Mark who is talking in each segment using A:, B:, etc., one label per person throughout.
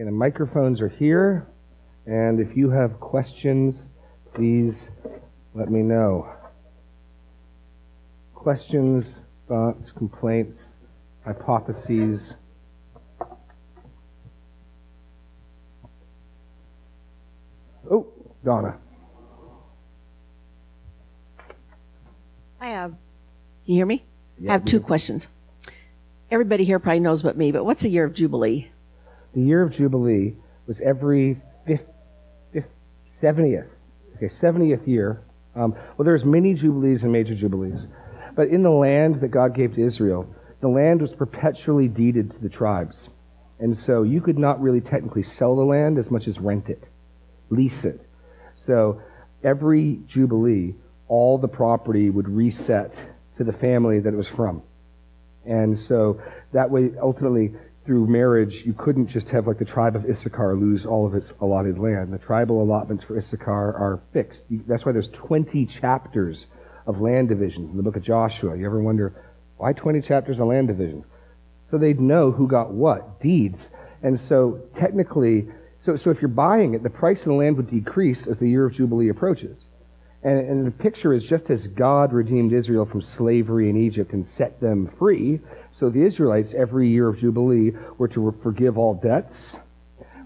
A: And the microphones are here. And if you have questions, please let me know. Questions, thoughts, complaints, hypotheses. Oh, Donna.
B: I uh, have. You hear me?
A: Yeah,
B: I have two questions. Everybody here probably knows but me, but what's the year of Jubilee?
A: The year of Jubilee was every fifth, fifth, 70th, okay, 70th year. Um, well, there's many Jubilees and major Jubilees. But in the land that God gave to Israel, the land was perpetually deeded to the tribes. And so you could not really technically sell the land as much as rent it, lease it. So every Jubilee, all the property would reset to the family that it was from. And so that way, ultimately, through marriage, you couldn't just have like the tribe of Issachar lose all of its allotted land. The tribal allotments for Issachar are fixed. That's why there's 20 chapters of land divisions in the book of Joshua. You ever wonder why 20 chapters of land divisions? So they'd know who got what deeds. And so technically, so, so if you're buying it, the price of the land would decrease as the year of Jubilee approaches. And, and the picture is just as God redeemed Israel from slavery in Egypt and set them free, so the Israelites, every year of Jubilee, were to forgive all debts,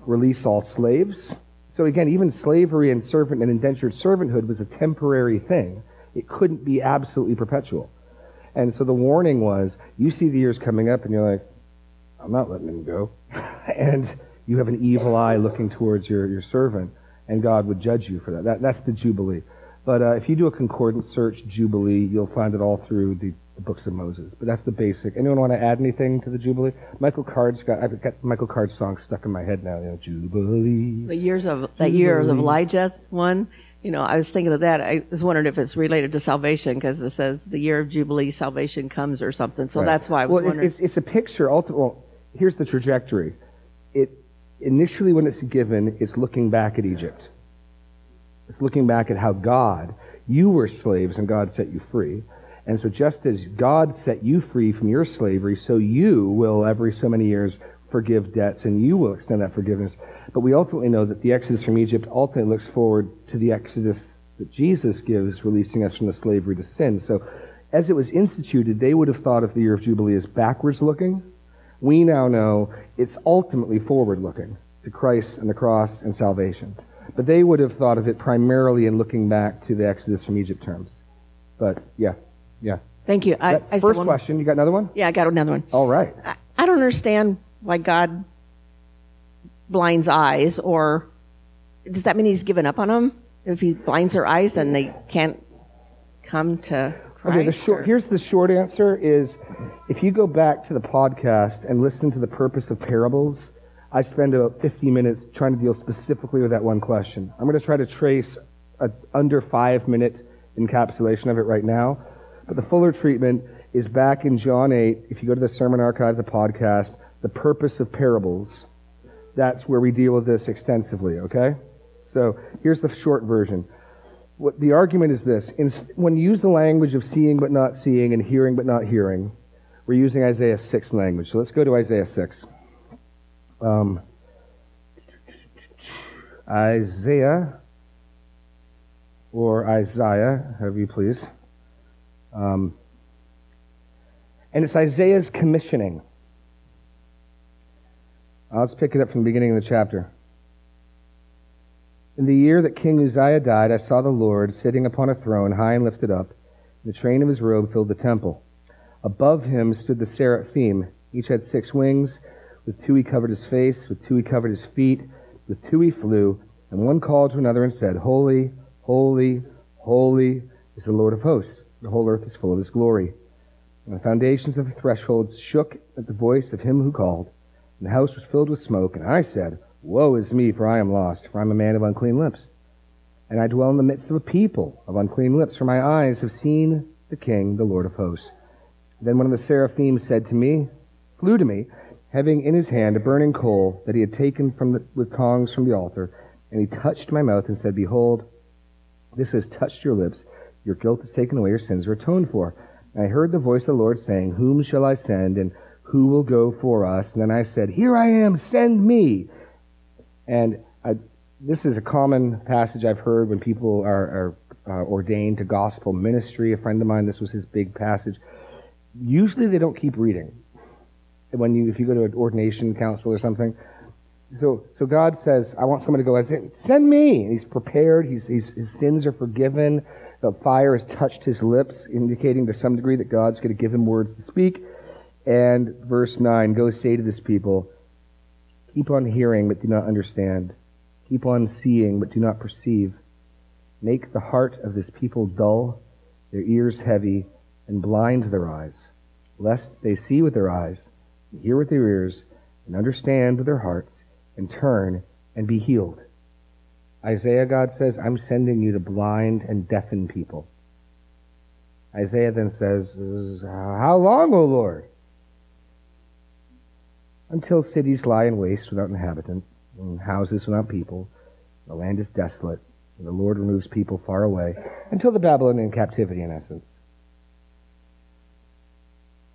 A: release all slaves. So again, even slavery and servant and indentured servanthood was a temporary thing. It couldn't be absolutely perpetual. And so the warning was, you see the years coming up and you're like, I'm not letting him go. and you have an evil eye looking towards your, your servant, and God would judge you for that. that that's the Jubilee. But uh, if you do a concordance search, Jubilee, you'll find it all through the, the books of Moses. But that's the basic. Anyone want to add anything to the Jubilee? Michael Card's got, I've got Michael Card's song stuck in my head now. You know, Jubilee.
B: The years of that year of Elijah one. You know, I was thinking of that. I was wondering if it's related to salvation because it says the year of Jubilee, salvation comes or something. So
A: Right.
B: that's why I was
A: well,
B: wondering.
A: It's, it's a picture. Ultimately, well, here's the trajectory. It initially, when it's given, it's looking back at Egypt. It's looking back at how God, you were slaves and God set you free. And so, just as God set you free from your slavery, so you will every so many years forgive debts and you will extend that forgiveness. But we ultimately know that the exodus from Egypt ultimately looks forward to the exodus that Jesus gives, releasing us from the slavery to sin. So, as it was instituted, they would have thought of the year of Jubilee as backwards looking. We now know it's ultimately forward looking to Christ and the cross and salvation. But they would have thought of it primarily in looking back to the Exodus from Egypt terms. But yeah, yeah.
B: Thank you. I, I
A: first question. You got another one?
B: Yeah, I got another one.
A: All right.
B: I, I don't understand why God blinds eyes, or does that mean He's given up on them? If He blinds their eyes, then they can't come to Christ.
A: Okay, the short,
B: or-
A: here's the short answer is if you go back to the podcast and listen to the purpose of parables, I spend about 50 minutes trying to deal specifically with that one question. I'm going to try to trace a under five minute encapsulation of it right now. But the fuller treatment is back in John 8. If you go to the sermon archive, the podcast, the purpose of parables, that's where we deal with this extensively, okay? So here's the short version. What the argument is this. In, when you use the language of seeing but not seeing and hearing but not hearing we're using isaiah 6 language. So let's go to isaiah 6 um, isaiah or isaiah however you please um, and it's isaiah's commissioning Uh, let's pick it up from the beginning of the chapter in the year that King Uzziah died, I saw the Lord sitting upon a throne, high and lifted up. The train of his robe filled the temple. Above him stood the seraphim. Each had six wings. With two he covered his face, with two he covered his feet, with two he flew. And one called to another and said, Holy, holy, holy is the Lord of hosts. The whole earth is full of his glory. And the foundations of the threshold shook at the voice of him who called. And the house was filled with smoke. And I said, Woe is me, for I am lost, for I am a man of unclean lips. And I dwell in the midst of a people of unclean lips, for my eyes have seen the King, the Lord of hosts. Then one of the seraphim said to me, flew to me, having in his hand a burning coal that he had taken from the, with tongs from the altar, and he touched my mouth and said, Behold, this has touched your lips. Your guilt is taken away, your sins are atoned for. And I heard the voice of the Lord saying, Whom shall I send, and who will go for us? And then I said, Here I am, send me. And uh, this is a common passage I've heard when people are, are uh, ordained to gospel ministry. A friend of mine, this was his big passage. Usually they don't keep reading. When you, if you go to an ordination council or something, so, so God says, I want someone to go, I say, send me. And he's prepared. He's, he's, his sins are forgiven. The fire has touched his lips, indicating to some degree that God's going to give him words to speak. And verse 9, go say to this people, keep on hearing, but do not understand. Keep on seeing, but do not perceive. Make the heart of this people dull, their ears heavy, and blind their eyes, lest they see with their eyes, and hear with their ears, and understand with their hearts, and turn and be healed. Isaiah, God says, I'm sending you to blind and deafen people. Isaiah then says, How long, O Lord? Until cities lie in waste without inhabitant, and houses without people, the land is desolate, and the Lord removes people far away, until the Babylonian captivity, in essence.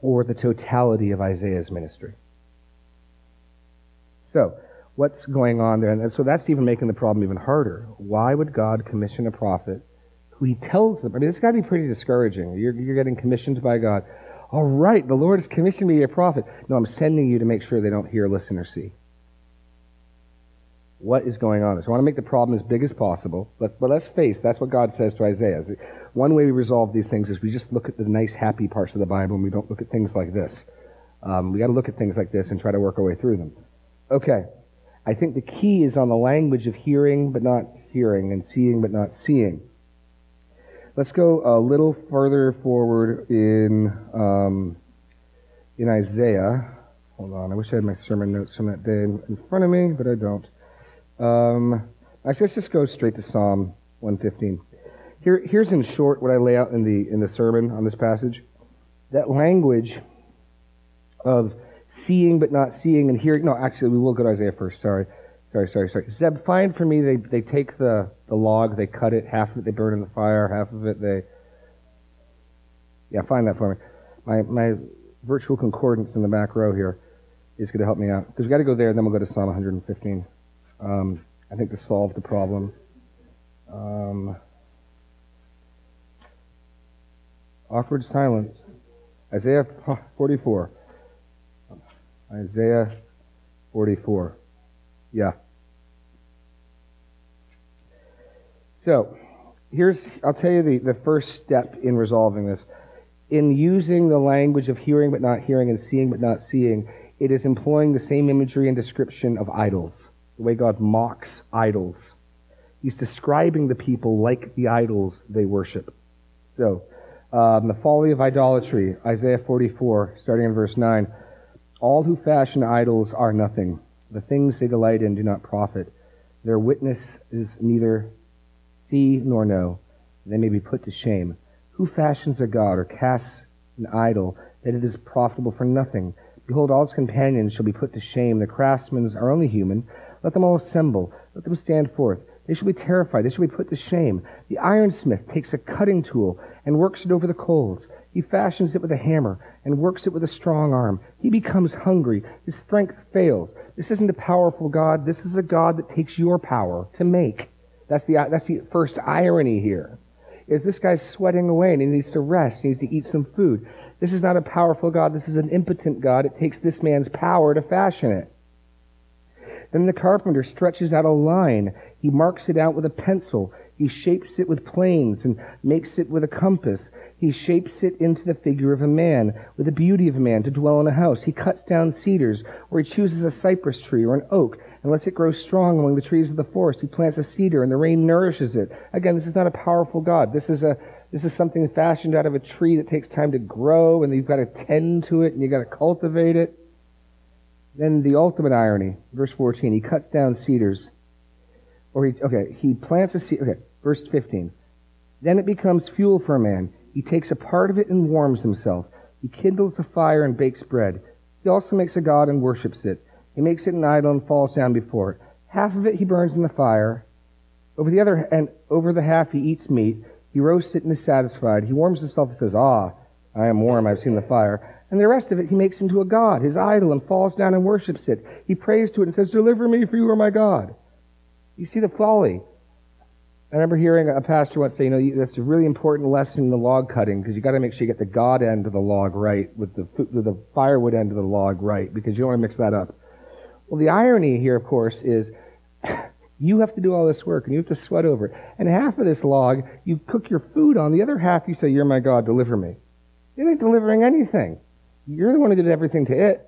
A: Or the totality of Isaiah's ministry. So, what's going on there. And so that's even making the problem even harder. Why would God commission a prophet who he tells them? I mean, it's got to be pretty discouraging. You're, you're getting commissioned by God. All right, the Lord has commissioned me a prophet. No, I'm sending you to make sure they don't hear, listen, or see. What is going on? So I want to make the problem as big as possible. But, but let's face, that's what God says to Isaiah. One way we resolve these things is we just look at the nice, happy parts of the Bible and we don't look at things like this. Um, we got to look at things like this and try to work our way through them. Okay. I think the key is on the language of hearing but not hearing and seeing but not seeing. Let's go a little further forward in um, in Isaiah. Hold on, I wish I had my sermon notes from that day in front of me, but I don't. Um, actually, let's just go straight to Psalm 115. Here, here's in short what I lay out in the in the sermon on this passage. That language of seeing but not seeing and hearing. No, actually, we will go to Isaiah first. Sorry. Sorry, sorry, sorry. Zeb, find for me, they, they take the, the log, they cut it, half of it they burn in the fire, half of it they. Yeah, find that for me. My, my virtual concordance in the back row here is going to help me out. Because we've got to go there, and then we'll go to Psalm 115. Um, I think to solve the problem. Um, awkward silence. Isaiah 44. Isaiah 44. Yeah. So, here's, I'll tell you the, the first step in resolving this. In using the language of hearing but not hearing and seeing but not seeing, it is employing the same imagery and description of idols, the way God mocks idols. He's describing the people like the idols they worship. So, um, the folly of idolatry, Isaiah 44, starting in verse 9. All who fashion idols are nothing. The things they delight in do not profit. Their witness is neither see nor know. They may be put to shame. Who fashions a god or casts an idol that it is profitable for nothing? Behold, all his companions shall be put to shame. The craftsmen are only human. Let them all assemble. Let them stand forth. They shall be terrified. They shall be put to shame. The ironsmith takes a cutting tool and works it over the coals. He fashions it with a hammer and works it with a strong arm. He becomes hungry. His strength fails. This isn't a powerful God. This is a God that takes your power to make. That's the, that's the first irony here. Is this guy's sweating away and he needs to rest. He needs to eat some food. This is not a powerful God. This is an impotent God. It takes this man's power to fashion it. Then the carpenter stretches out a line. He marks it out with a pencil. He shapes it with planes and makes it with a compass. He shapes it into the figure of a man, with the beauty of a man to dwell in a house. He cuts down cedars, or he chooses a cypress tree or an oak, and lets it grow strong among the trees of the forest. He plants a cedar, and the rain nourishes it. Again, this is not a powerful God. This is a this is something fashioned out of a tree that takes time to grow, and you've got to tend to it, and you've got to cultivate it. Then the ultimate irony, verse 14, he cuts down cedars. Or he, okay, he plants a seed. Okay, verse 15. Then it becomes fuel for a man. He takes a part of it and warms himself. He kindles a fire and bakes bread. He also makes a god and worships it. He makes it an idol and falls down before it. Half of it he burns in the fire. Over the other, and over the half he eats meat. He roasts it and is satisfied. He warms himself and says, Ah, I am warm. I've seen the fire. And the rest of it he makes into a god, his idol, and falls down and worships it. He prays to it and says, Deliver me, for you are my God. You see the folly. I remember hearing a pastor once say, you know, that's a really important lesson in the log cutting because you got to make sure you get the God end of the log right with the, with the firewood end of the log right because you don't want to mix that up. Well, the irony here, of course, is you have to do all this work and you have to sweat over it. And half of this log you cook your food on. The other half you say, You're my God, deliver me. It ain't delivering anything. You're the one who did everything to it.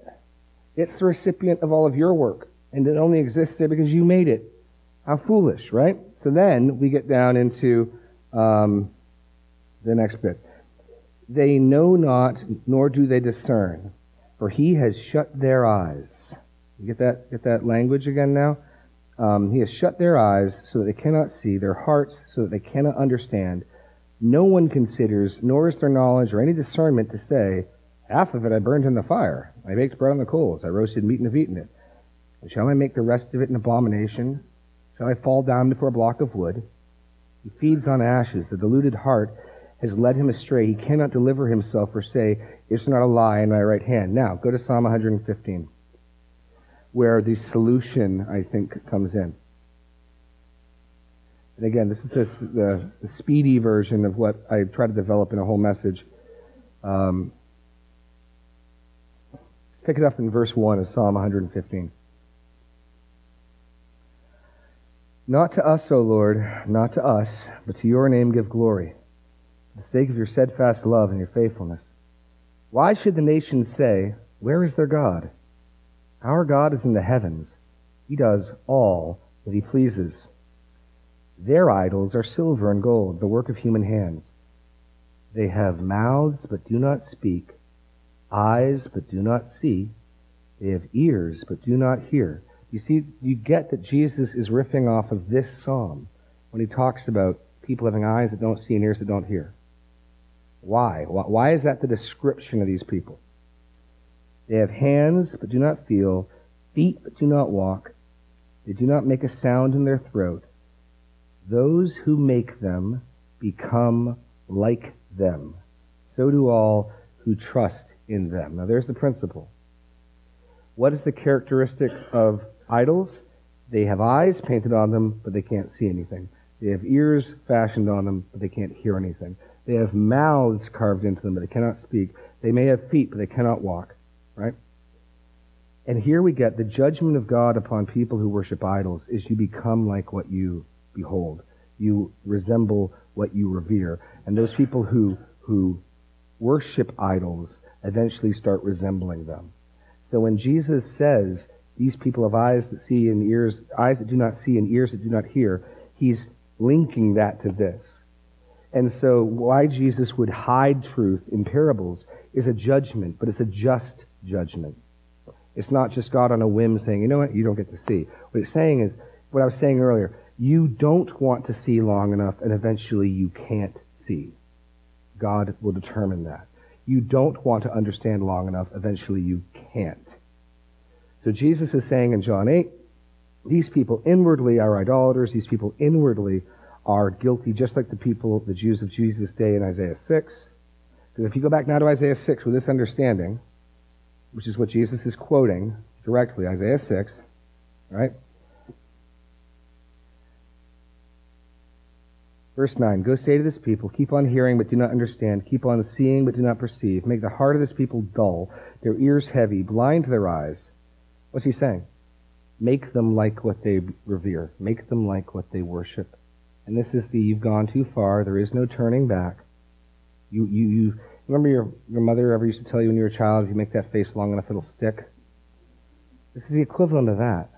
A: It's the recipient of all of your work. And it only exists there because you made it. How foolish, right? So then we get down into um, the next bit. They know not, nor do they discern, for he has shut their eyes. You get that? Get that language again now. Um, he has shut their eyes so that they cannot see, their hearts so that they cannot understand. No one considers, nor is there knowledge or any discernment to say, Half of it I burned in the fire. I baked bread on the coals. I roasted meat and have eaten it. Shall I make the rest of it an abomination? Shall I fall down before a block of wood? He feeds on ashes. The deluded heart has led him astray. He cannot deliver himself or say, Is not a lie in my right hand? Now, go to Psalm 115, where the solution, I think, comes in. And again, this is this, the, the speedy version of what I try to develop in a whole message. Um, pick it up in verse 1 of Psalm 115. Not to us, O Lord, not to us, but to your name give glory, for the sake of your steadfast love and your faithfulness. Why should the nations say, Where is their God? Our God is in the heavens. He does all that he pleases. Their idols are silver and gold, the work of human hands. They have mouths, but do not speak, eyes, but do not see. They have ears, but do not hear you see, you get that Jesus is riffing off of this psalm when he talks about people having eyes that don't see and ears that don't hear. Why? Why is that the description of these people? They have hands but do not feel, feet but do not walk. They do not make a sound in their throat. Those who make them become like them. So do all who trust in them. Now there's the principle. What is the characteristic of Idols, they have eyes painted on them, but they can't see anything. They have ears fashioned on them, but they can't hear anything. They have mouths carved into them, but they cannot speak. They may have feet, but they cannot walk. Right? And here we get the judgment of God upon people who worship idols is you become like what you behold. You resemble what you revere. And those people who, who worship idols eventually start resembling them. So when Jesus says these people have eyes that see and ears, eyes that do not see and ears that do not hear. He's linking that to this. And so why Jesus would hide truth in parables is a judgment, but it's a just judgment. It's not just God on a whim saying, you know what, you don't get to see. What it's saying is, what I was saying earlier, you don't want to see long enough and eventually you can't see. God will determine that. You don't want to understand long enough, eventually you can't. So Jesus is saying in John 8, these people inwardly are idolaters. These people inwardly are guilty, just like the people, the Jews of Jesus' day in Isaiah 6. Because if you go back now to Isaiah 6 with this understanding, which is what Jesus is quoting directly, Isaiah 6, right? Verse 9 Go say to this people, Keep on hearing, but do not understand. Keep on seeing, but do not perceive. Make the heart of this people dull, their ears heavy, blind their eyes What's he saying? Make them like what they revere. Make them like what they worship. And this is the you've gone too far. There is no turning back. You, you, you remember your, your mother ever used to tell you when you were a child, if you make that face long enough, it'll stick? This is the equivalent of that.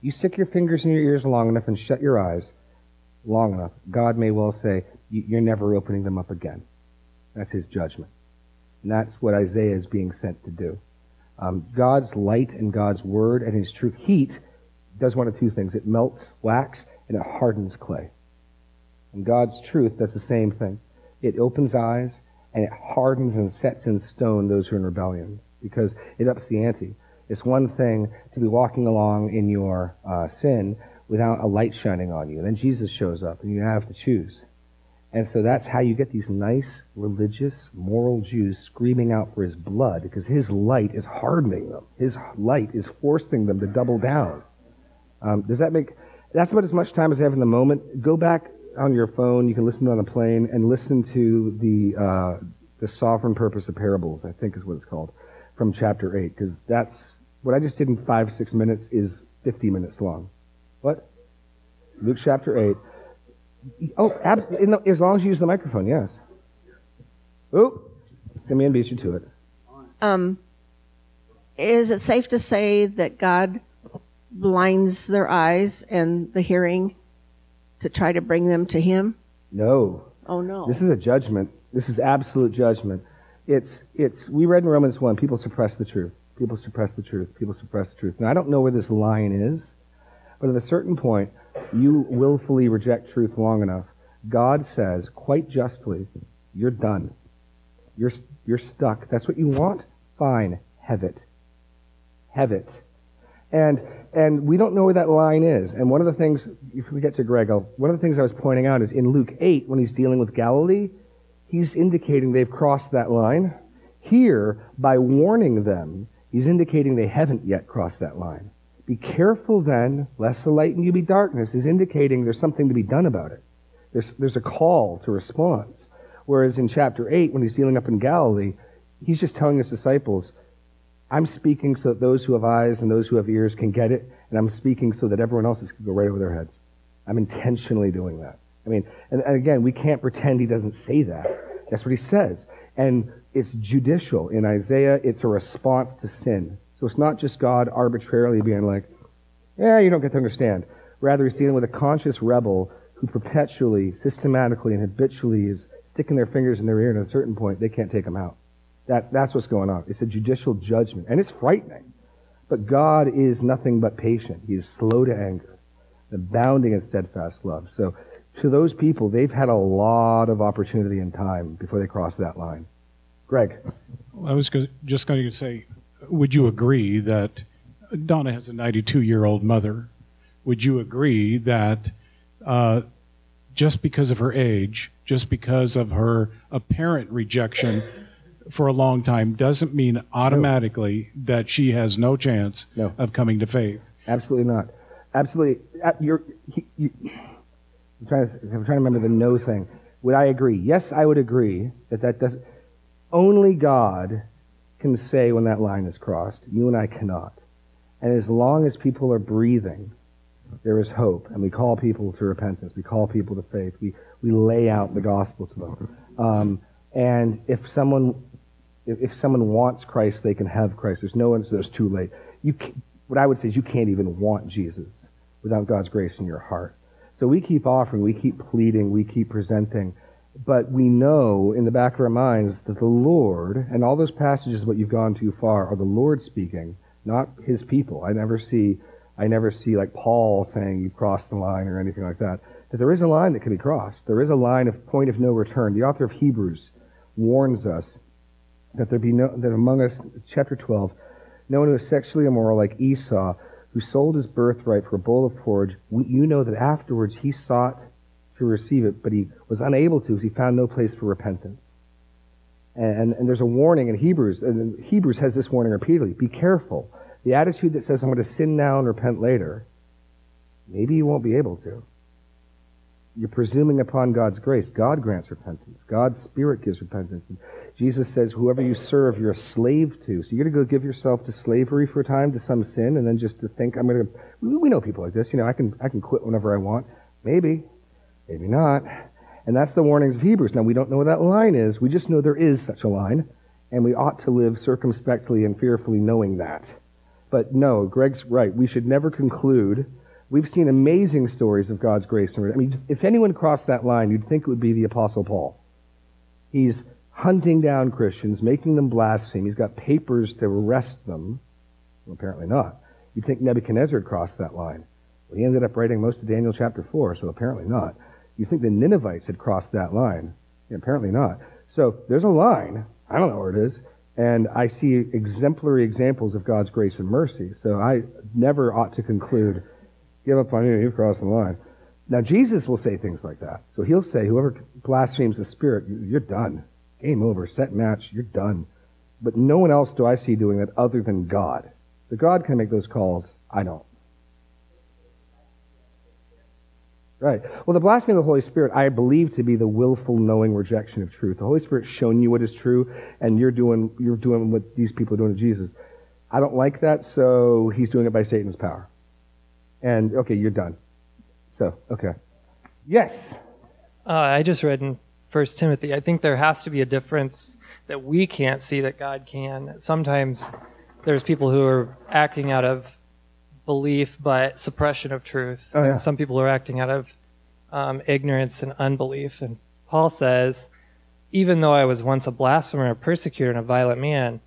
A: You stick your fingers in your ears long enough and shut your eyes long enough, God may well say, You're never opening them up again. That's his judgment. And that's what Isaiah is being sent to do. Um, God's light and God's word and his truth, heat, does one of two things. It melts wax and it hardens clay. And God's truth does the same thing. It opens eyes and it hardens and sets in stone those who are in rebellion because it ups the ante. It's one thing to be walking along in your uh, sin without a light shining on you. And then Jesus shows up and you have to choose. And so that's how you get these nice, religious, moral Jews screaming out for his blood because his light is hardening them. His light is forcing them to double down. Um, does that make, That's about as much time as I have in the moment. Go back on your phone. You can listen on a plane and listen to the uh, the sovereign purpose of parables. I think is what it's called from chapter eight because that's what I just did in five six minutes is fifty minutes long. What? Luke chapter eight. Oh, ab- the, as long as you use the microphone, yes. Oh, the man beat you to it.
B: Um, is it safe to say that God blinds their eyes and the hearing to try to bring them to Him?
A: No.
B: Oh no.
A: This is a judgment. This is absolute judgment. It's it's we read in Romans one, people suppress the truth. People suppress the truth. People suppress the truth. Now I don't know where this line is, but at a certain point, you willfully reject truth long enough, God says quite justly, you're done. You're you're stuck. That's what you want? Fine. Have it. Have it. And and we don't know where that line is. And one of the things, if we get to Greg, I'll, one of the things I was pointing out is in Luke 8, when he's dealing with Galilee, he's indicating they've crossed that line. Here, by warning them, he's indicating they haven't yet crossed that line. Be careful then, lest the light in you be darkness, is indicating there's something to be done about it. There's, there's a call to response. Whereas in chapter 8, when he's dealing up in Galilee, he's just telling his disciples, I'm speaking so that those who have eyes and those who have ears can get it, and I'm speaking so that everyone else can go right over their heads. I'm intentionally doing that. I mean, and, and again, we can't pretend he doesn't say that. That's what he says. And it's judicial. In Isaiah, it's a response to sin. So it's not just God arbitrarily being like, yeah, you don't get to understand. Rather, he's dealing with a conscious rebel who perpetually, systematically, and habitually is sticking their fingers in their ear, and at a certain point, they can't take them out. That, that's what's going on. It's a judicial judgment, and it's frightening. But God is nothing but patient. He is slow to anger, abounding in steadfast love. So to those people, they've had a lot of opportunity and time before they cross that line. Greg.
C: I was just going to say, would you agree that Donna has a 92 year old mother? Would you agree that uh, just because of her age, just because of her apparent rejection for a long time doesn't mean automatically that she has no chance no. of coming to faith.
A: Absolutely not. Absolutely. Uh, you're, you, I'm, trying to, I'm trying to remember the no thing. Would I agree? Yes, I would agree that that does. Only God can say when that line is crossed. You and I cannot. And as long as people are breathing, there is hope. And we call people to repentance. We call people to faith. We, we lay out the gospel to them. Um, and if someone if, if someone wants Christ, they can have Christ. There's no one it's too late. You what I would say is you can't even want Jesus without God's grace in your heart. So we keep offering, we keep pleading, we keep presenting. But we know in the back of our minds that the Lord, and all those passages what you've gone too far, are the Lord speaking, not his people. I never see I never see like Paul saying you've crossed the line or anything like that. That there is a line that can be crossed. There is a line of point of no return. The author of Hebrews warns us that there be no, that among us, chapter 12, no one who is sexually immoral like Esau, who sold his birthright for a bowl of porridge, you know that afterwards he sought to receive it, but he was unable to because he found no place for repentance. And, and there's a warning in Hebrews, and Hebrews has this warning repeatedly. Be careful. The attitude that says, I'm going to sin now and repent later, maybe you won't be able to. You're presuming upon God's grace. God grants repentance. God's Spirit gives repentance. And Jesus says, whoever you serve, you're a slave to. So you're going to go give yourself to slavery for a time to some sin, and then just to think, I'm going to. We know people like this. You know, I can I can quit whenever I want. Maybe, maybe not. And that's the warnings of Hebrews. Now we don't know what that line is. We just know there is such a line, and we ought to live circumspectly and fearfully, knowing that. But no, Greg's right. We should never conclude. We've seen amazing stories of God's grace. I mean, if anyone crossed that line, you'd think it would be the Apostle Paul. He's hunting down Christians, making them blaspheme. He's got papers to arrest them. Well, apparently not. You'd think Nebuchadnezzar crossed that line. Well, he ended up writing most of Daniel chapter 4, so apparently not. You think the Ninevites had crossed that line? Yeah, apparently not. So there's a line. I don't know where it is. And I see exemplary examples of God's grace and mercy. So I never ought to conclude, give up on you, you've crossed the line. Now, Jesus will say things like that. So he'll say, whoever blasphemes the Spirit, you're done. Game over. Set match. You're done. But no one else do I see doing that other than God. So God can make those calls. I don't. Right. Well, the blasphemy of the Holy Spirit, I believe to be the willful, knowing rejection of truth. The Holy Spirit's shown you what is true, and you're doing you're doing what these people are doing to Jesus. I don't like that, so he's doing it by Satan's power. And okay, you're done. So okay. Yes.
D: Uh, I just read in First Timothy. I think there has to be a difference that we can't see that God can. Sometimes there's people who are acting out of belief but suppression of truth.
A: Oh, yeah.
D: And some people are acting out of um, ignorance and unbelief. And Paul says, even though I was once a blasphemer, a persecutor, and a violent man,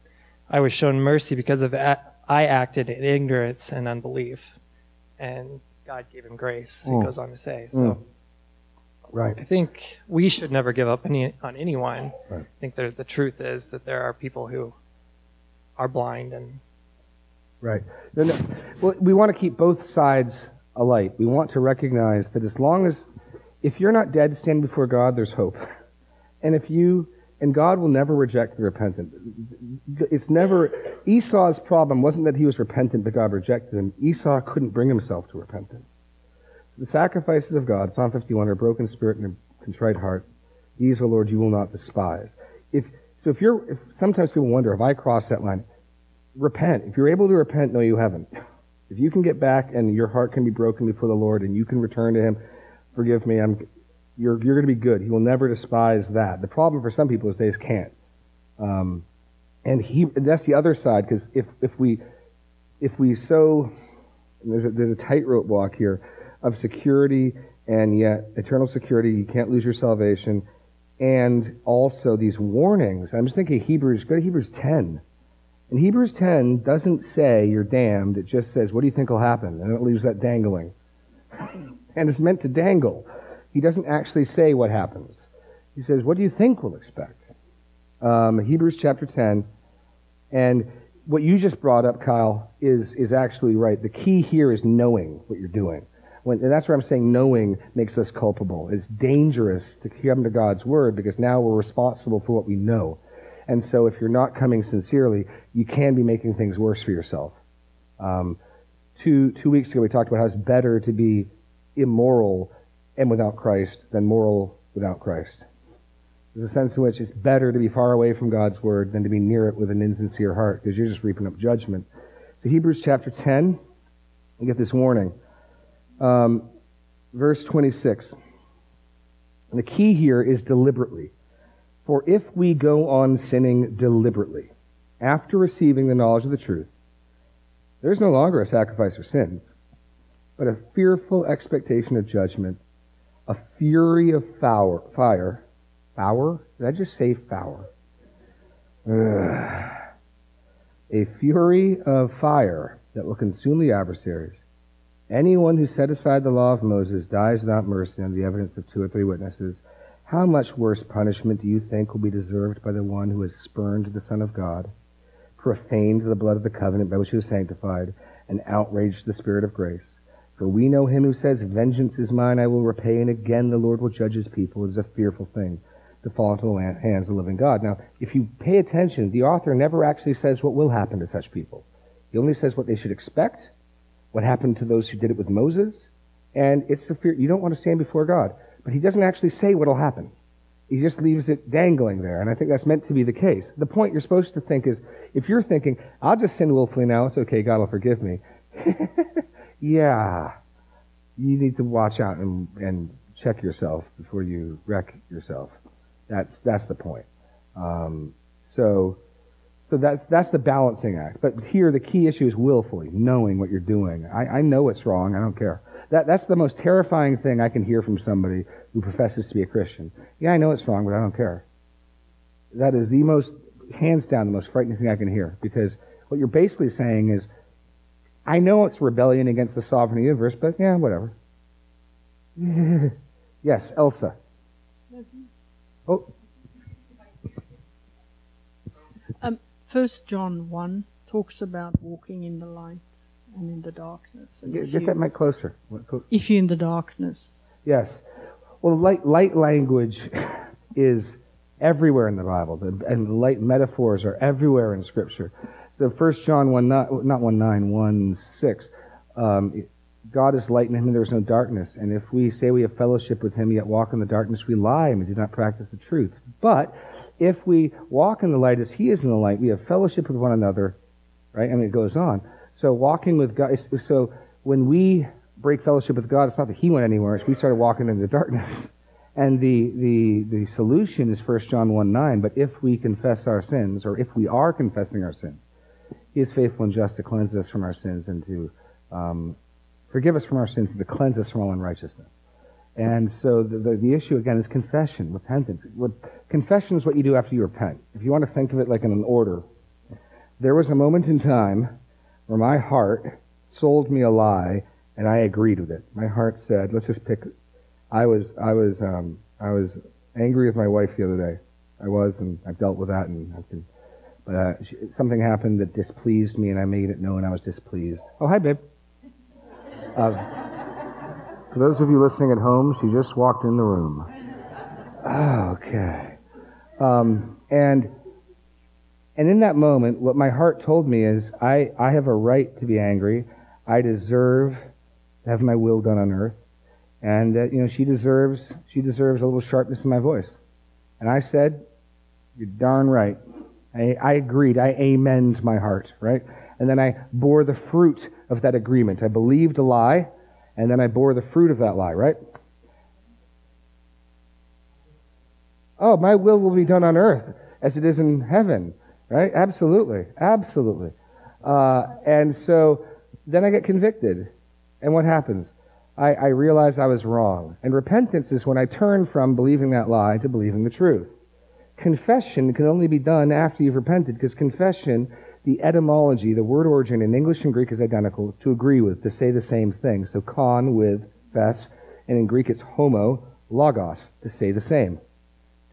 D: I was shown mercy because of a- I acted in ignorance and unbelief, and God gave him grace.
A: Mm.
D: He goes on to say. So.
A: Mm. Right.
D: I think we should never give up any, on anyone.
A: Right.
D: I think there, the truth is that there are people who are blind and
A: Right. No, no. Well, we want to keep both sides alight. We want to recognize that as long as, if you're not dead standing before God, there's hope. And if you, and God will never reject the repentant. It's never, Esau's problem wasn't that he was repentant, but God rejected him. Esau couldn't bring himself to repentance. The sacrifices of God, Psalm 51, are a broken spirit and a contrite heart. These, O Lord, you will not despise. If, so if you're, if sometimes people wonder, if I cross that line, repent. If you're able to repent, no, you haven't. If you can get back and your heart can be broken before the Lord and you can return to Him, forgive me, I'm, you're, you're going to be good. He will never despise that. The problem for some people is they just can't. Um, and he, that's the other side, because if, if we, if we so, there's a, there's a tightrope walk here of security and yet eternal security, you can't lose your salvation, and also these warnings. I'm just thinking Hebrews, go to Hebrews 10. And Hebrews 10 doesn't say you're damned, it just says, what do you think will happen? And it leaves that dangling. And it's meant to dangle. He doesn't actually say what happens. He says, what do you think we'll expect? Um, Hebrews chapter 10. And what you just brought up, Kyle, is, is actually right. The key here is knowing what you're doing. When, and that's where I'm saying knowing makes us culpable. It's dangerous to come to God's word because now we're responsible for what we know. And so if you're not coming sincerely, you can be making things worse for yourself. Um, two, two weeks ago, we talked about how it's better to be immoral and without Christ than moral without Christ. There's a sense in which it's better to be far away from God's word than to be near it with an insincere heart because you're just reaping up judgment. So Hebrews chapter 10, we get this warning. Um, verse 26. And the key here is deliberately. For if we go on sinning deliberately, after receiving the knowledge of the truth, there's no longer a sacrifice for sins, but a fearful expectation of judgment, a fury of fire. Fire? Fire? Did I just say? Ugh. A fury of fire that will consume the adversaries. Anyone who set aside the law of Moses dies without mercy on the evidence of two or three witnesses. How much worse punishment do you think will be deserved by the one who has spurned the Son of God, profaned the blood of the covenant by which he was sanctified, and outraged the Spirit of grace? For we know him who says, Vengeance is mine, I will repay, and again the Lord will judge his people. It is a fearful thing to fall into the hands of the living God. Now, if you pay attention, the author never actually says what will happen to such people. He only says what they should expect, what happened to those who did it with Moses, and it's the fear. You don't want to stand before God. But he doesn't actually say what will happen. He just leaves it dangling there, and I think that's meant to be the case. The point you're supposed to think is, if you're thinking, I'll just sin willfully now, it's okay, God will forgive me. yeah, you need to watch out and, and check yourself before you wreck yourself. That's, that's the point. Um, so, so that's, that's the balancing act. But here, the key issue is willfully, knowing what you're doing. I, I know it's wrong, I don't care. That, that's the most terrifying thing I can hear from somebody who professes to be a Christian. Yeah, I know it's wrong, but I don't care. That is the most, hands down, the most frightening thing I can hear. Because what you're basically saying is, I know it's rebellion against the sovereignty of the universe, but yeah, whatever. yes, Elsa. Oh,
E: Um, First John one talks about walking in the light and in the darkness.
A: Get,
E: if,
A: get
E: you,
A: that mic closer.
E: If you're in the darkness,
A: Yes. Well, light, light language is everywhere in the Bible, The- and light metaphors are everywhere in Scripture. So 1 John 1, not, not 1 9, 1 6. Um, God is light in him and there is no darkness. And if we say we have fellowship with him yet walk in the darkness, we lie and we do not practice the truth. But if we walk in the light as he is in the light, we have fellowship with one another, right? I mean, it goes on. So walking with God, so when we break fellowship with God, it's not that he went anywhere, it's we started walking into the darkness. And the, the, the solution is 1 John 1 9. But if we confess our sins, or if we are confessing our sins, he is faithful and just to cleanse us from our sins and to um, forgive us from our sins and to cleanse us from all unrighteousness. And so the, the, the, issue again is confession, repentance. What, confession is what you do after you repent. If you want to think of it like in an order, there was a moment in time where my heart sold me a lie and I agreed with it. My heart said, let's just pick, I was, I was, um, I was angry with my wife the other day. I was, and I've dealt with that and I've been, but uh, she, something happened that displeased me and I made it known I was displeased. Oh, hi, babe. Uh, for those of you listening at home, she just walked in the room. Okay. Um, and and in that moment, what my heart told me is, I, I have a right to be angry. I deserve to have my will done on earth. And, uh, you know, she deserves, she deserves a little sharpness in my voice. And I said, you're darn right. I, I agreed. I amened my heart, right? And then I bore the fruit of that agreement. I believed a lie, and then I bore the fruit of that lie, right? Oh, my will will be done on earth as it is in heaven, right? Absolutely, absolutely. Uh, and so then I get convicted. And what happens? I, I realize I was wrong. And repentance is when I turn from believing that lie to believing the truth. Confession can only be done after you've repented because confession the etymology, the word origin in English and Greek is identical, to agree with, to say the same thing. So con with fes, and in Greek it's homo, logos, to say the same,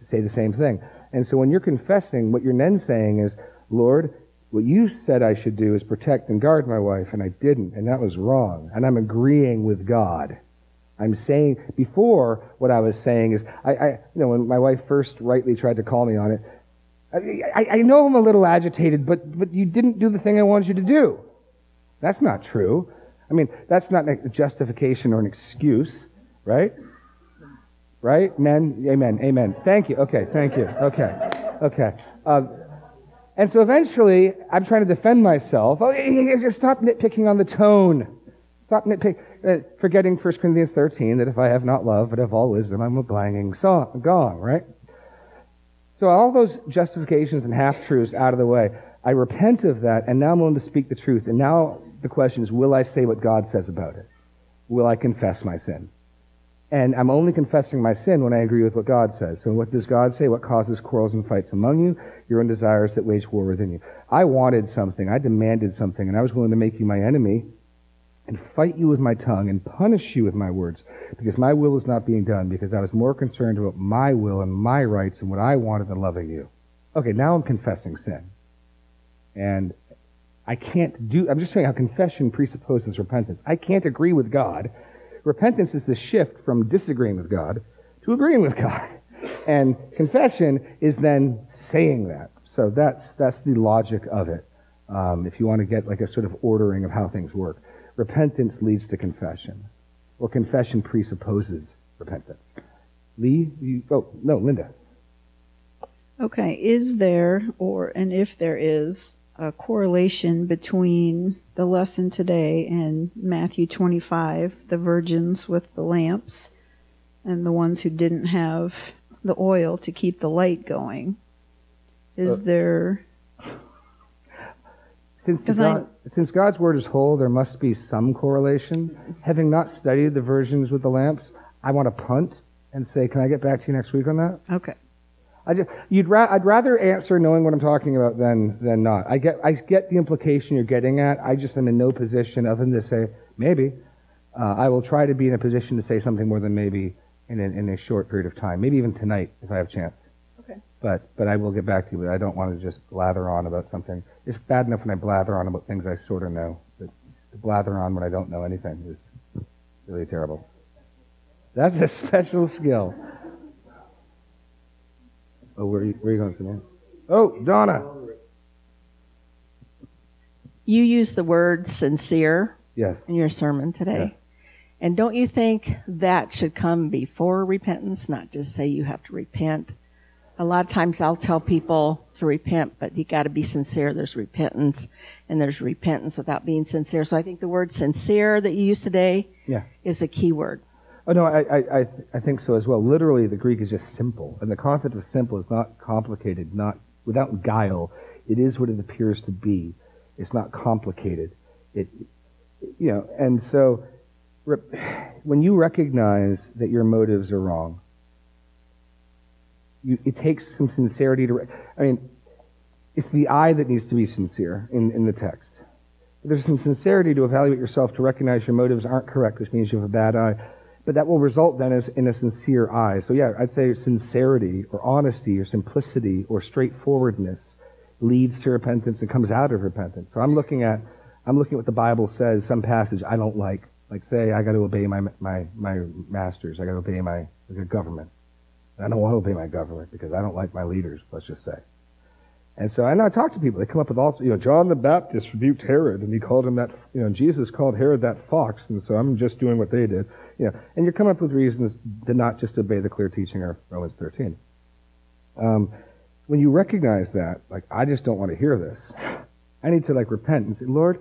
A: to say the same thing. And so when you're confessing, what you're then saying is, Lord, what you said I should do is protect and guard my wife, and I didn't, and that was wrong. And I'm agreeing with God. I'm saying before what I was saying is I, I you know when my wife first rightly tried to call me on it, I, I know I'm a little agitated, but, but you didn't do the thing I wanted you to do. That's not true. I mean, that's not a justification or an excuse, right? Right? Men, amen, amen. Thank you. Okay, thank you. Okay, okay. Uh, and so eventually, I'm trying to defend myself. Oh, just stop nitpicking on the tone. Stop nitpicking, uh, forgetting 1 Corinthians 13 that if I have not love, but have all wisdom, I'm a clanging song, gong, right? So all those justifications and half truths out of the way, I repent of that, and now I'm willing to speak the truth. And now the question is, will I say what God says about it? Will I confess my sin? And I'm only confessing my sin when I agree with what God says. So what does God say? What causes quarrels and fights among you? Your own desires that wage war within you. I wanted something. I demanded something, and I was willing to make you my enemy and fight you with my tongue and punish you with my words because my will is not being done because I was more concerned about my will and my rights and what I wanted than loving you. Okay, now I'm confessing sin. And I can't do, I'm just showing how confession presupposes repentance. I can't agree with God. Repentance is the shift from disagreeing with God to agreeing with God. And confession is then saying that. So that's, that's the logic of it. Um, if you want to get like a sort of ordering of how things work repentance leads to confession, or confession presupposes repentance. Lee, you, oh, no, Linda.
F: Okay, is there, or, and if there is, a correlation between the lesson today and Matthew 25, the virgins with the lamps, and the ones who didn't have the oil to keep the light going? Is uh, there
A: since, God, since God's word is whole, there must be some correlation. Having not studied the versions with the lamps, I want to punt and say, "Can I get back to you next week on that?"
F: Okay.
A: I just, you'd ra- I'd rather answer knowing what I'm talking about than than not. I get I get the implication you're getting at. I just am in no position other than to say maybe. Uh, I will try to be in a position to say something more than maybe in a, in a short period of time. Maybe even tonight if I have a chance. But but I will get back to you. But I don't want to just blather on about something. It's bad enough when I blather on about things I sort of know. But to blather on when I don't know anything is really terrible. That's a special skill. Oh, where are you, where are you going, Samantha? Oh, Donna.
B: You used the word sincere
A: yes.
B: in your sermon today. And don't you think that should come before repentance, not just say you have to repent? A lot of times I'll tell people to repent, but you got to be sincere. There's repentance, and there's repentance without being sincere. So I think the word sincere that you use today
A: Yeah.
B: is a key word.
A: Oh no, I, I, I, think so as well. Literally, the Greek is just simple, and the concept of simple is not complicated, not without guile. It is what it appears to be. It's not complicated. It, you know, and so when you recognize that your motives are wrong, you, it takes some sincerity to. I mean, it's the I that needs to be sincere in, in the text. There's some sincerity to evaluate yourself to recognize your motives aren't correct, which means you have a bad eye. But that will result then as in a sincere eye. So yeah, I'd say sincerity or honesty or simplicity or straightforwardness leads to repentance and comes out of repentance. So I'm looking at I'm looking at what the Bible says, some passage I don't like. Like say I got to obey my my my masters, I got to obey my government. I don't want to obey my government because I don't like my leaders, let's just say. And so, and I talk to people. They come up with all, you know, John the Baptist rebuked Herod, and he called him that, you know, Jesus called Herod that fox, and so I'm just doing what they did. Know, and you come up with reasons to not just obey the clear teaching of Romans 13. Um, when you recognize that, like, I just don't want to hear this. I need to, like, repent and say, Lord,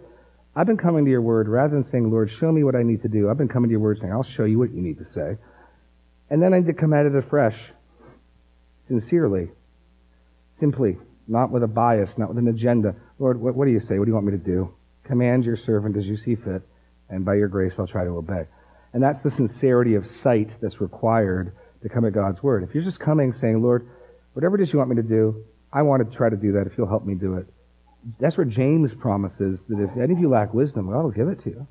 A: I've been coming to your word rather than saying, Lord, show me what I need to do. I've been coming to your word saying, I'll show you what you need to say. And then I need to come at it afresh, sincerely, simply, not with a bias, not with an agenda. Lord, what, what do you say? What do you want me to do? Command your servant as you see fit, and by your grace I'll try to obey. And that's the sincerity of sight that's required to come at God's word. If you're just coming saying, Lord, whatever it is you want me to do, I want to try to do that if you'll help me do it. That's where James promises that if any of you lack wisdom, God will give it to you.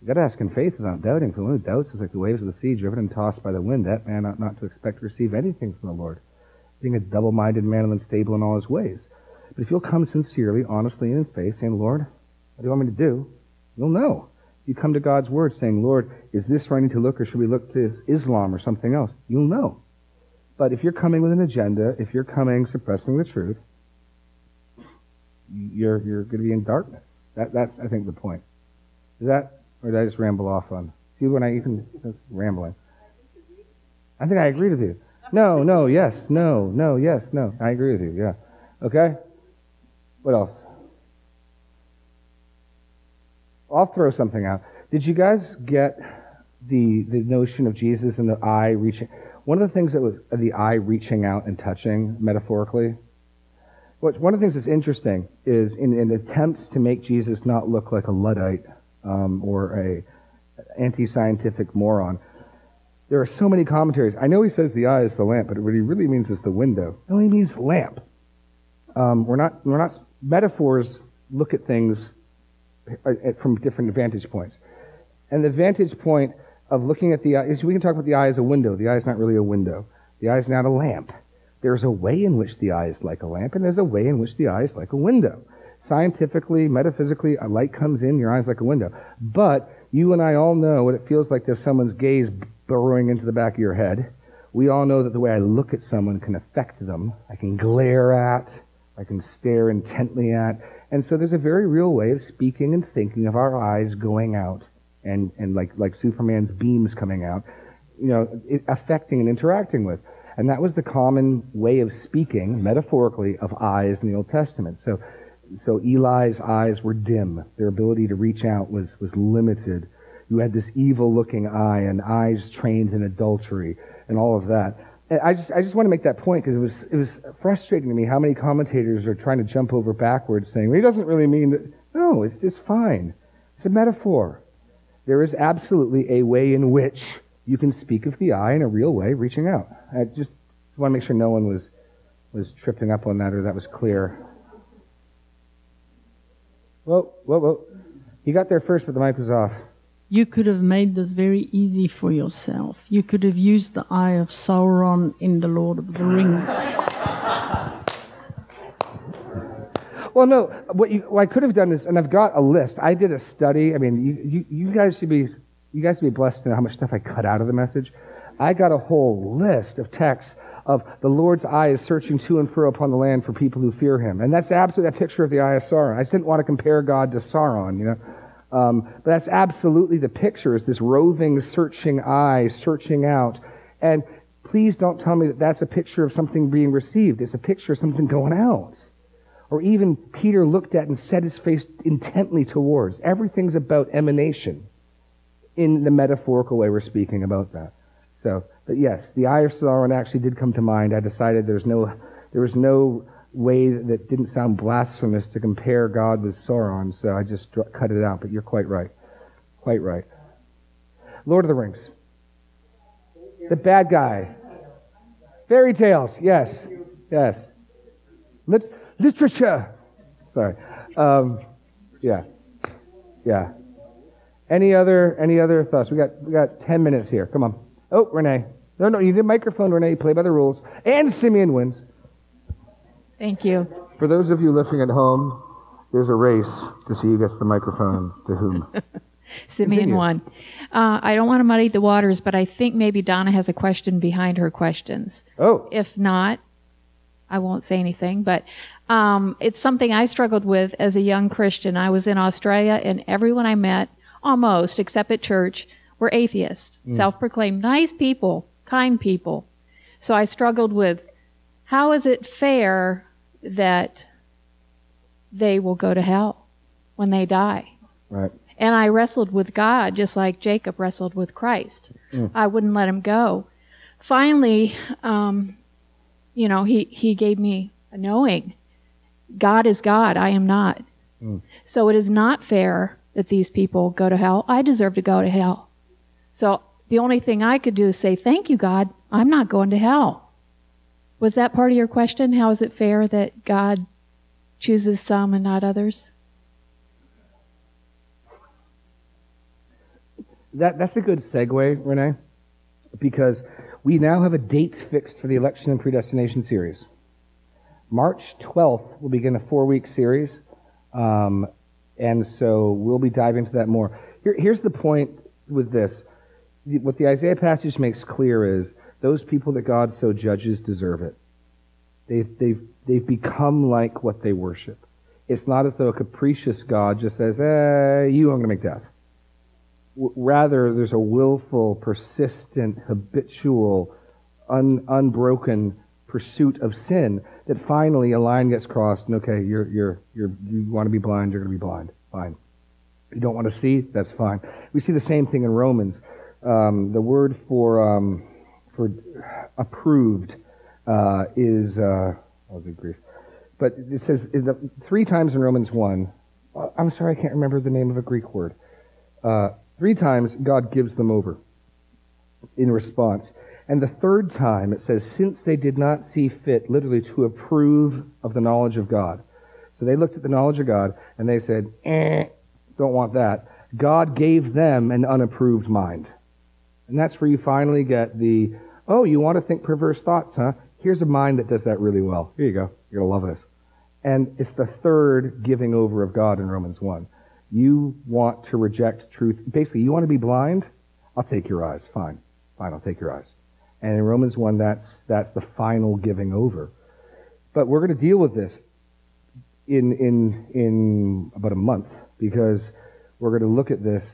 A: You've got to ask in faith without doubting. For the one who doubts is like the waves of the sea, driven and tossed by the wind. That man ought not to expect to receive anything from the Lord, being a double-minded man and unstable in all his ways. But if you'll come sincerely, honestly, and in faith, saying, Lord, what do you want me to do? You'll know. You come to God's word saying, Lord, is this where I need to look, or should we look to Islam or something else? You'll know. But if you're coming with an agenda, if you're coming suppressing the truth, you're you're going to be in darkness. That that's I think the point. Is that or did I just ramble off on? See when I even rambling. I think I agree with you. No, no, yes, no, no, yes, no. I agree with you. Yeah. Okay. What else? I'll throw something out. Did you guys get the the notion of Jesus and the eye reaching? One of the things that was the eye reaching out and touching metaphorically. What, one of the things that's interesting is in, in attempts to make Jesus not look like a luddite um, or a anti-scientific moron. There are so many commentaries. I know he says the eye is the lamp, but what he really means is the window. No, he means lamp. Um, we're not. We're not. Metaphors look at things Uh, uh, from different vantage points, and the vantage point of looking at the eye. We can talk about the eye as a window. The eye is not really a window. The eye is not a lamp. There's a way in which the eye is like a lamp, and there's a way in which the eye is like a window scientifically, metaphysically, a light comes in, your eye's like a window. But you and I all know what it feels like to have someone's gaze burrowing into the back of your head. We all know that the way I look at someone can affect them. I can glare at, I can stare intently at. And so there's a very real way of speaking and thinking of our eyes going out and, and like, like Superman's beams coming out, you know, it, affecting and interacting with. And that was the common way of speaking, metaphorically, of eyes in the Old Testament. So so Eli's eyes were dim. Their ability to reach out was, was limited. You had this evil looking eye and eyes trained in adultery and all of that. I just, I just want to make that point because it was, it was frustrating to me how many commentators are trying to jump over backwards saying, well, he doesn't really mean that. No, it's, it's fine. It's a metaphor. There is absolutely a way in which you can speak of the eye in a real way, reaching out. I just want to make sure no one was, was tripping up on that or that was clear. Whoa, whoa, whoa. He got there first, but the mic was off.
E: You could have made this very easy for yourself. You could have used the eye of Sauron in The Lord of the Rings.
A: Well, no. What, you, what I could have done is, and I've got a list. I did a study. I mean, you, you, you guys should be, you guys should be blessed to know how much stuff I cut out of the message. I got a whole list of texts of the Lord's eye is searching to and fro upon the land for people who fear him. And that's absolutely a picture of the eye of Sauron. I just didn't want to compare God to Sauron, you know. Um, but that's absolutely the picture is this roving, searching eye, searching out. And please don't tell me that that's a picture of something being received. It's a picture of something going out. Or even Peter looked at and set his face intently towards. Everything's about emanation in the metaphorical way we're speaking about that. So, but yes, the eye of Sauron actually did come to mind. I decided there's no, there was no way that didn't sound blasphemous to compare God with Sauron, so I just cut it out. But you're quite right, quite right. Lord of the Rings, the bad guy, fairy tales. Yes, yes. Lit- literature. Sorry. Um, yeah, yeah. Any other any other thoughts? We got we got ten minutes here. Come on. Oh, Renee. No, no, you need a microphone, Renee. Play by the rules. And Simeon wins.
G: Thank you.
A: For those of you listening at home, there's a race to see who gets the microphone to whom.
G: Simeon won. Uh, I don't want to muddy the waters, but I think maybe Donna has a question behind her questions.
A: Oh,
G: If not, I won't say anything, but um, it's something I struggled with as a young Christian. I was in Australia, and everyone I met, almost except at church, were atheists, self proclaimed nice people, kind people. So I struggled with how is it fair that they will go to hell when they die?
A: right.
G: And I wrestled with God just like Jacob wrestled with Christ. I wouldn't let him go. Finally, um, you know, he, he gave me a knowing. God is God. I am not. So it is not fair that these people go to hell. I deserve to go to hell. So the only thing I could do is say, thank you, God. I'm not going to hell. Was that part of your question? How is it fair that God chooses some and not others?
A: That, that's a good segue, Renee, because we now have a date fixed for the election and predestination series. March 12th will begin a four week series, um, and so we'll be diving into that more. Here, here's the point with this what the Isaiah passage makes clear is those people that God so judges deserve it. They've, they've, they've become like what they worship. It's not as though a capricious God just says, eh, you I'm going to make death. W- rather, there's a willful, persistent, habitual, un, unbroken pursuit of sin that finally a line gets crossed and okay, you're, you're, you're, you want to be blind, you're going to be blind. Fine. You don't want to see, that's fine. We see the same thing in Romans. Um, the word for, um, for approved uh, is, uh, oh, good grief. But it says the, three times in Romans 1, uh, I'm sorry, I can't remember the name of a Greek word. Uh, three times God gives them over in response. And the third time it says, since they did not see fit, literally, to approve of the knowledge of God. So they looked at the knowledge of God and they said, eh, don't want that. God gave them an unapproved mind. And that's where you finally get the, oh, you want to think perverse thoughts, huh? Here's a mind that does that really well. Here you go. You're going to love this. And it's the third giving over of God in Romans 1. You want to reject truth. Basically, you want to be blind? I'll take your eyes. Fine. Fine, I'll take your eyes. And in Romans 1, that's, that's the final giving over. But we're going to deal with this in, in, in about a month because we're going to look at this.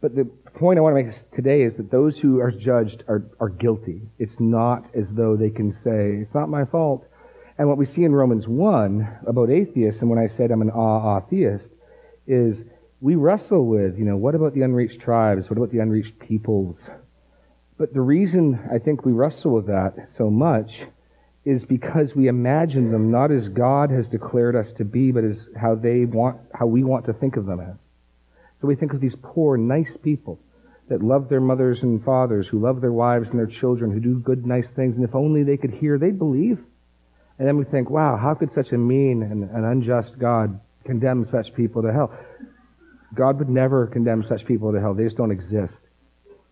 A: But the point I want to make today is that those who are judged are, are guilty. It's not as though they can say, it's not my fault. And what we see in Romans 1 about atheists, and when I said I'm an ah, ah theist, is we wrestle with, you know, what about the unreached tribes? What about the unreached peoples? But the reason I think we wrestle with that so much is because we imagine them not as God has declared us to be, but as how they want, how we want to think of them as. So we think of these poor, nice people that love their mothers and fathers, who love their wives and their children, who do good, nice things, and if only they could hear, they'd believe. And then we think, wow, how could such a mean and, unjust God condemn such people to hell? God would never condemn such people to hell. They just don't exist.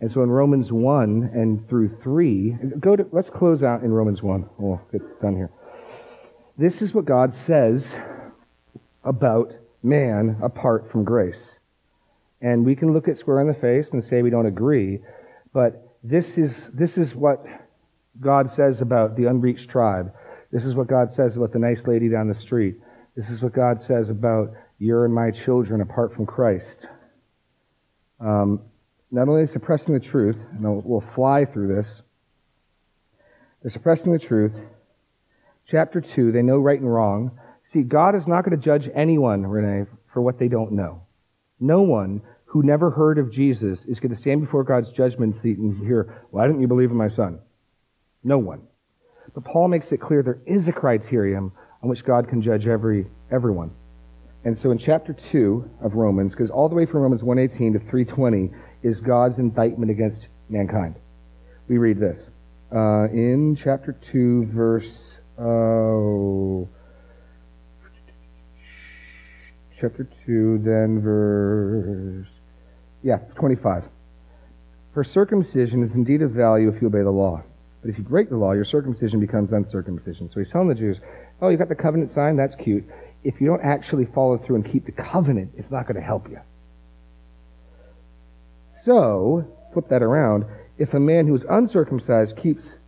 A: And so in Romans 1 and through 3, go to, let's close out in Romans 1. We'll get done here. This is what God says about man apart from grace. And we can look at square in the face and say we don't agree, but this is, this is what God says about the unreached tribe. This is what God says about the nice lady down the street. This is what God says about you're and my children apart from Christ. Um, not only suppressing the truth, and we'll fly through this, they're suppressing the truth. Chapter 2, they know right and wrong. See, God is not going to judge anyone, Renee, for what they don't know. No one who never heard of Jesus is going to stand before God's judgment seat and hear, Why didn't you believe in my son? No one. But Paul makes it clear there is a criterion on which God can judge every everyone. And so in chapter 2 of Romans, because all the way from Romans 118 to 320 is God's indictment against mankind. We read this. Uh, in chapter 2, verse. Oh, chapter 2, then verse. Yeah, 25. For circumcision is indeed of value if you obey the law. But if you break the law, your circumcision becomes uncircumcision. So he's telling the Jews, oh, you got the covenant sign? That's cute. If you don't actually follow through and keep the covenant, it's not going to help you. So, flip that around. If a man who is uncircumcised keeps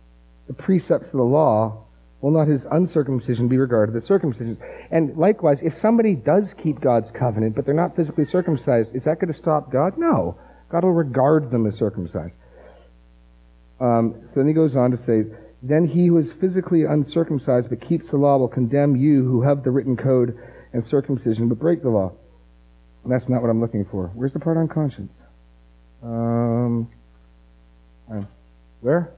A: the precepts of the law, will not his uncircumcision be regarded as circumcision? And likewise, if somebody does keep God's covenant, but they're not physically circumcised, is that going to stop God? No. God will regard them as circumcised. Um, so then he goes on to say, Then he who is physically uncircumcised but keeps the law will condemn you who have the written code and circumcision but break the law. And that's not what I'm looking for. Where's the part on conscience? Um, where?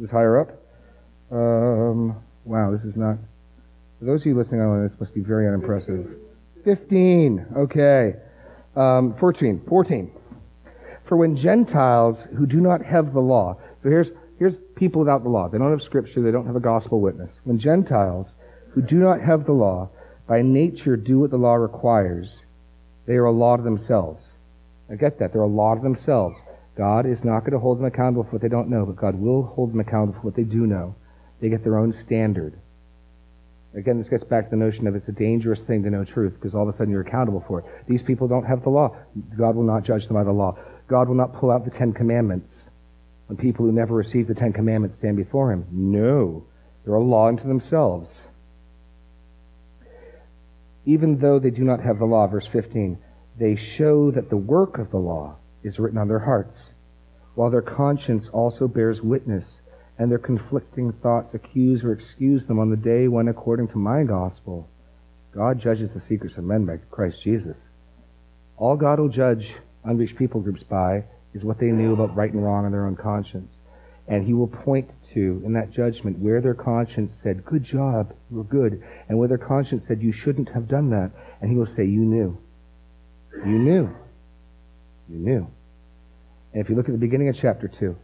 A: Is higher up? Um, wow, this is not. For those of you listening online, this must be very unimpressive. 15. Okay. Um, 14. 14. For when Gentiles who do not have the law, so here's, here's people without the law. They don't have scripture, they don't have a gospel witness. When Gentiles who do not have the law, by nature do what the law requires, they are a law to themselves. I get that. They're a law to themselves. God is not going to hold them accountable for what they don't know, but God will hold them accountable for what they do know. They get their own standard. Again, this gets back to the notion of it's a dangerous thing to know truth because all of a sudden you're accountable for it. These people don't have the law. God will not judge them by the law. God will not pull out the Ten Commandments when people who never received the Ten Commandments stand before Him. No. They're a law unto themselves. Even though they do not have the law, verse 15, they show that the work of the law is written on their hearts, while their conscience also bears witness, and their conflicting thoughts accuse or excuse them on the day when, according to my gospel, God judges the secrets of men by Christ Jesus. All God will judge unreached people groups by is what they knew about right and wrong in their own conscience. And he will point to, in that judgment, where their conscience said, Good job, you were good, and where their conscience said, You shouldn't have done that. And he will say, You knew. You knew. You knew. And if you look at the beginning of chapter 2,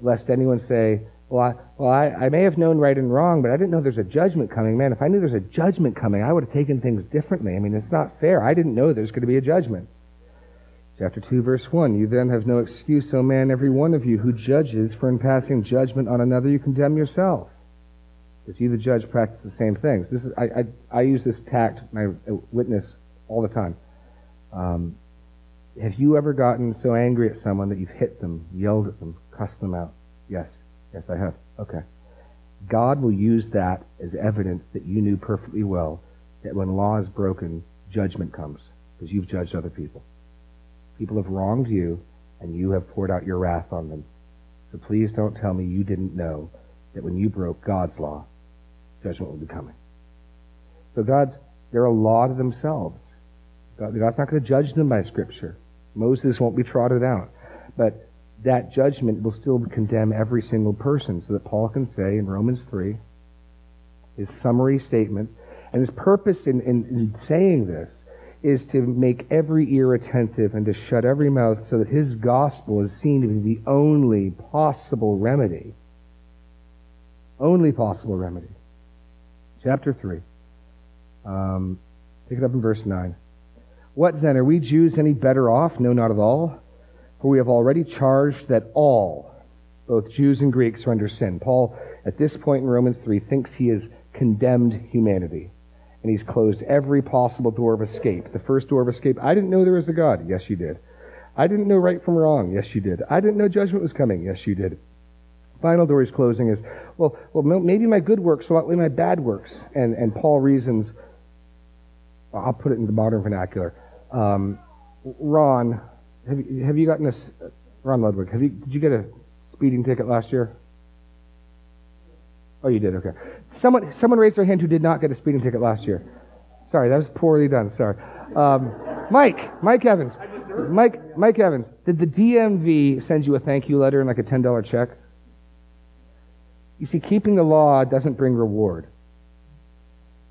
A: lest anyone say, well, I, well I, I may have known right and wrong, but I didn't know there's a judgment coming. Man, if I knew there's a judgment coming, I would have taken things differently. I mean, it's not fair. I didn't know there's going to be a judgment. Chapter 2, verse 1 You then have no excuse, O man, every one of you who judges, for in passing judgment on another you condemn yourself. Because you, the judge, practice the same things. This is, I, I, I use this tact, my witness, all the time. Um, have you ever gotten so angry at someone that you've hit them, yelled at them, cussed them out? Yes. Yes, I have. Okay. God will use that as evidence that you knew perfectly well that when law is broken, judgment comes because you've judged other people. People have wronged you and you have poured out your wrath on them. So please don't tell me you didn't know that when you broke God's law, judgment will be coming. So God's, they're a law to themselves. God, God's not going to judge them by Scripture. Moses won't be trotted out. But that judgment will still condemn every single person, so that Paul can say in Romans 3, his summary statement, and his purpose in, in, in saying this is to make every ear attentive and to shut every mouth so that his gospel is seen to be the only possible remedy. Only possible remedy. Chapter 3. Um, pick it up in verse 9. What then? Are we Jews any better off? No, not at all. For we have already charged that all, both Jews and Greeks, are under sin. Paul, at this point in Romans 3, thinks he has condemned humanity. And he's closed every possible door of escape. The first door of escape, I didn't know there was a God. Yes, you did. I didn't know right from wrong. Yes, you did. I didn't know judgment was coming. Yes, you did. Final door he's closing is, well, well, maybe my good works will outweigh my bad works. And, and Paul reasons, I'll put it in the modern vernacular. Um, Ron, have you, have you gotten a, s- Ron Ludwig, have you, did you get a speeding ticket last year? Oh, you did, okay. Someone, someone raised their hand who did not get a speeding ticket last year. Sorry, that was poorly done, sorry. Um, Mike, Mike Evans. Mike, Mike Evans, did the DMV send you a thank you letter and like a $10 check? You see, keeping the law doesn't bring reward.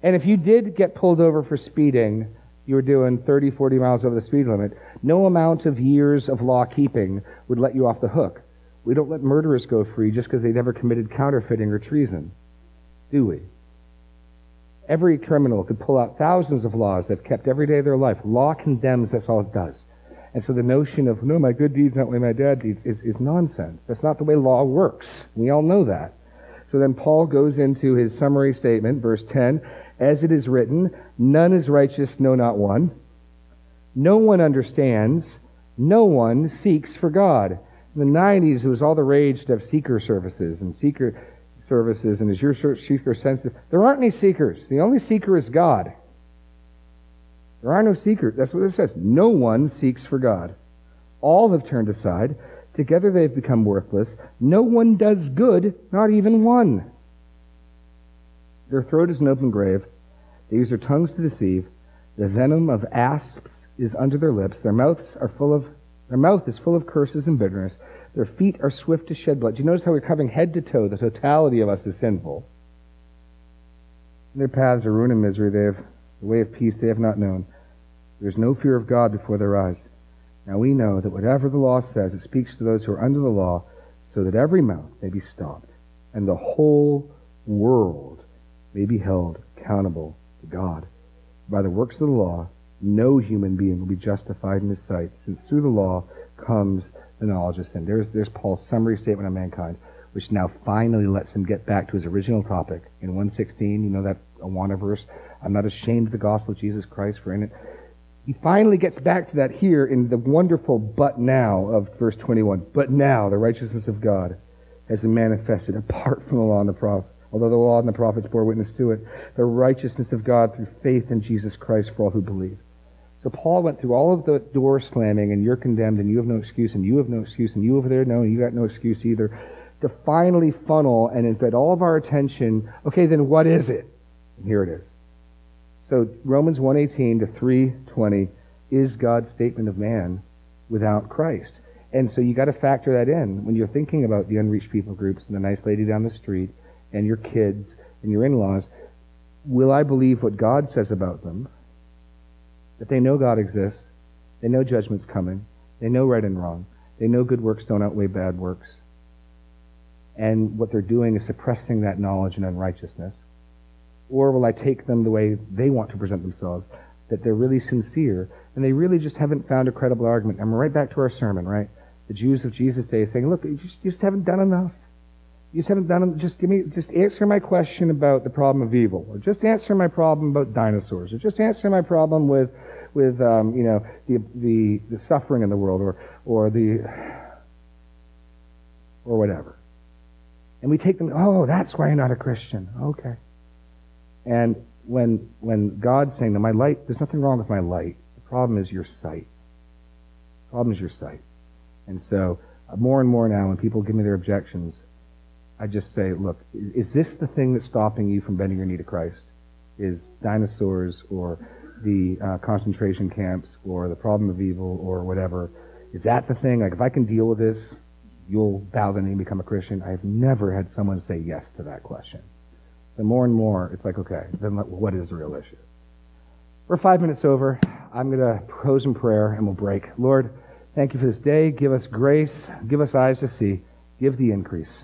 A: And if you did get pulled over for speeding, you were doing 30, 40 miles over the speed limit, no amount of years of law keeping would let you off the hook. We don't let murderers go free just because they never committed counterfeiting or treason, do we? Every criminal could pull out thousands of laws they've kept every day of their life. Law condemns, that's all it does. And so the notion of, no, my good deeds outweigh my bad deeds is, is nonsense. That's not the way law works. We all know that. So then Paul goes into his summary statement, verse 10 As it is written, none is righteous, no, not one. No one understands, no one seeks for God. In the 90s, it was all the rage to have seeker services and seeker services, and is your seeker sensitive? There aren't any seekers. The only seeker is God. There are no seekers. That's what it says. No one seeks for God. All have turned aside. Together they've become worthless. No one does good, not even one. Their throat is an open grave. They use their tongues to deceive. The venom of asps is under their lips. Their mouths are full of their mouth is full of curses and bitterness. Their feet are swift to shed blood. Do you notice how we're covering head to toe? The totality of us is sinful. Their paths are ruin and misery. They have the way of peace they have not known. There is no fear of God before their eyes. Now we know that whatever the law says, it speaks to those who are under the law, so that every mouth may be stopped, and the whole world may be held accountable to God. By the works of the law, no human being will be justified in his sight, since through the law comes the knowledge of sin. There's, there's Paul's summary statement on mankind, which now finally lets him get back to his original topic. In 116, you know that Awana verse, I'm not ashamed of the gospel of Jesus Christ, for in it he finally gets back to that here in the wonderful but now of verse 21. But now the righteousness of God has been manifested apart from the law and the prophets. Although the law and the prophets bore witness to it, the righteousness of God through faith in Jesus Christ for all who believe. So Paul went through all of the door slamming, and you're condemned, and you have no excuse, and you have no excuse, and you over there, no, you got no excuse either, to finally funnel and embed all of our attention. Okay, then what is it? And here it is. So Romans 1:18 to 3:20 is God's statement of man without Christ. And so you got to factor that in when you're thinking about the unreached people groups and the nice lady down the street and your kids and your in-laws. Will I believe what God says about them? That they know God exists, they know judgment's coming, they know right and wrong, they know good works don't outweigh bad works. And what they're doing is suppressing that knowledge and unrighteousness. Or will I take them the way they want to present themselves, that they're really sincere and they really just haven't found a credible argument? And we're right back to our sermon, right? The Jews of Jesus' day saying, look, you just haven't done enough. You just haven't done, just give me, just answer my question about the problem of evil, or just answer my problem about dinosaurs, or just answer my problem with, with, um, you know, the, the, the suffering in the world, or, or the, or whatever. And we take them, oh, that's why you're not a Christian. Okay. And when when God's saying that my light, there's nothing wrong with my light. The problem is your sight. The problem is your sight. And so uh, more and more now, when people give me their objections, I just say, look, is this the thing that's stopping you from bending your knee to Christ? Is dinosaurs or the uh, concentration camps or the problem of evil or whatever? Is that the thing? Like, if I can deal with this, you'll bow the knee and become a Christian. I've never had someone say yes to that question. The more and more, it's like, okay, then what is the real issue? We're five minutes over. I'm going to close in prayer and we'll break. Lord, thank you for this day. Give us grace. Give us eyes to see. Give the increase.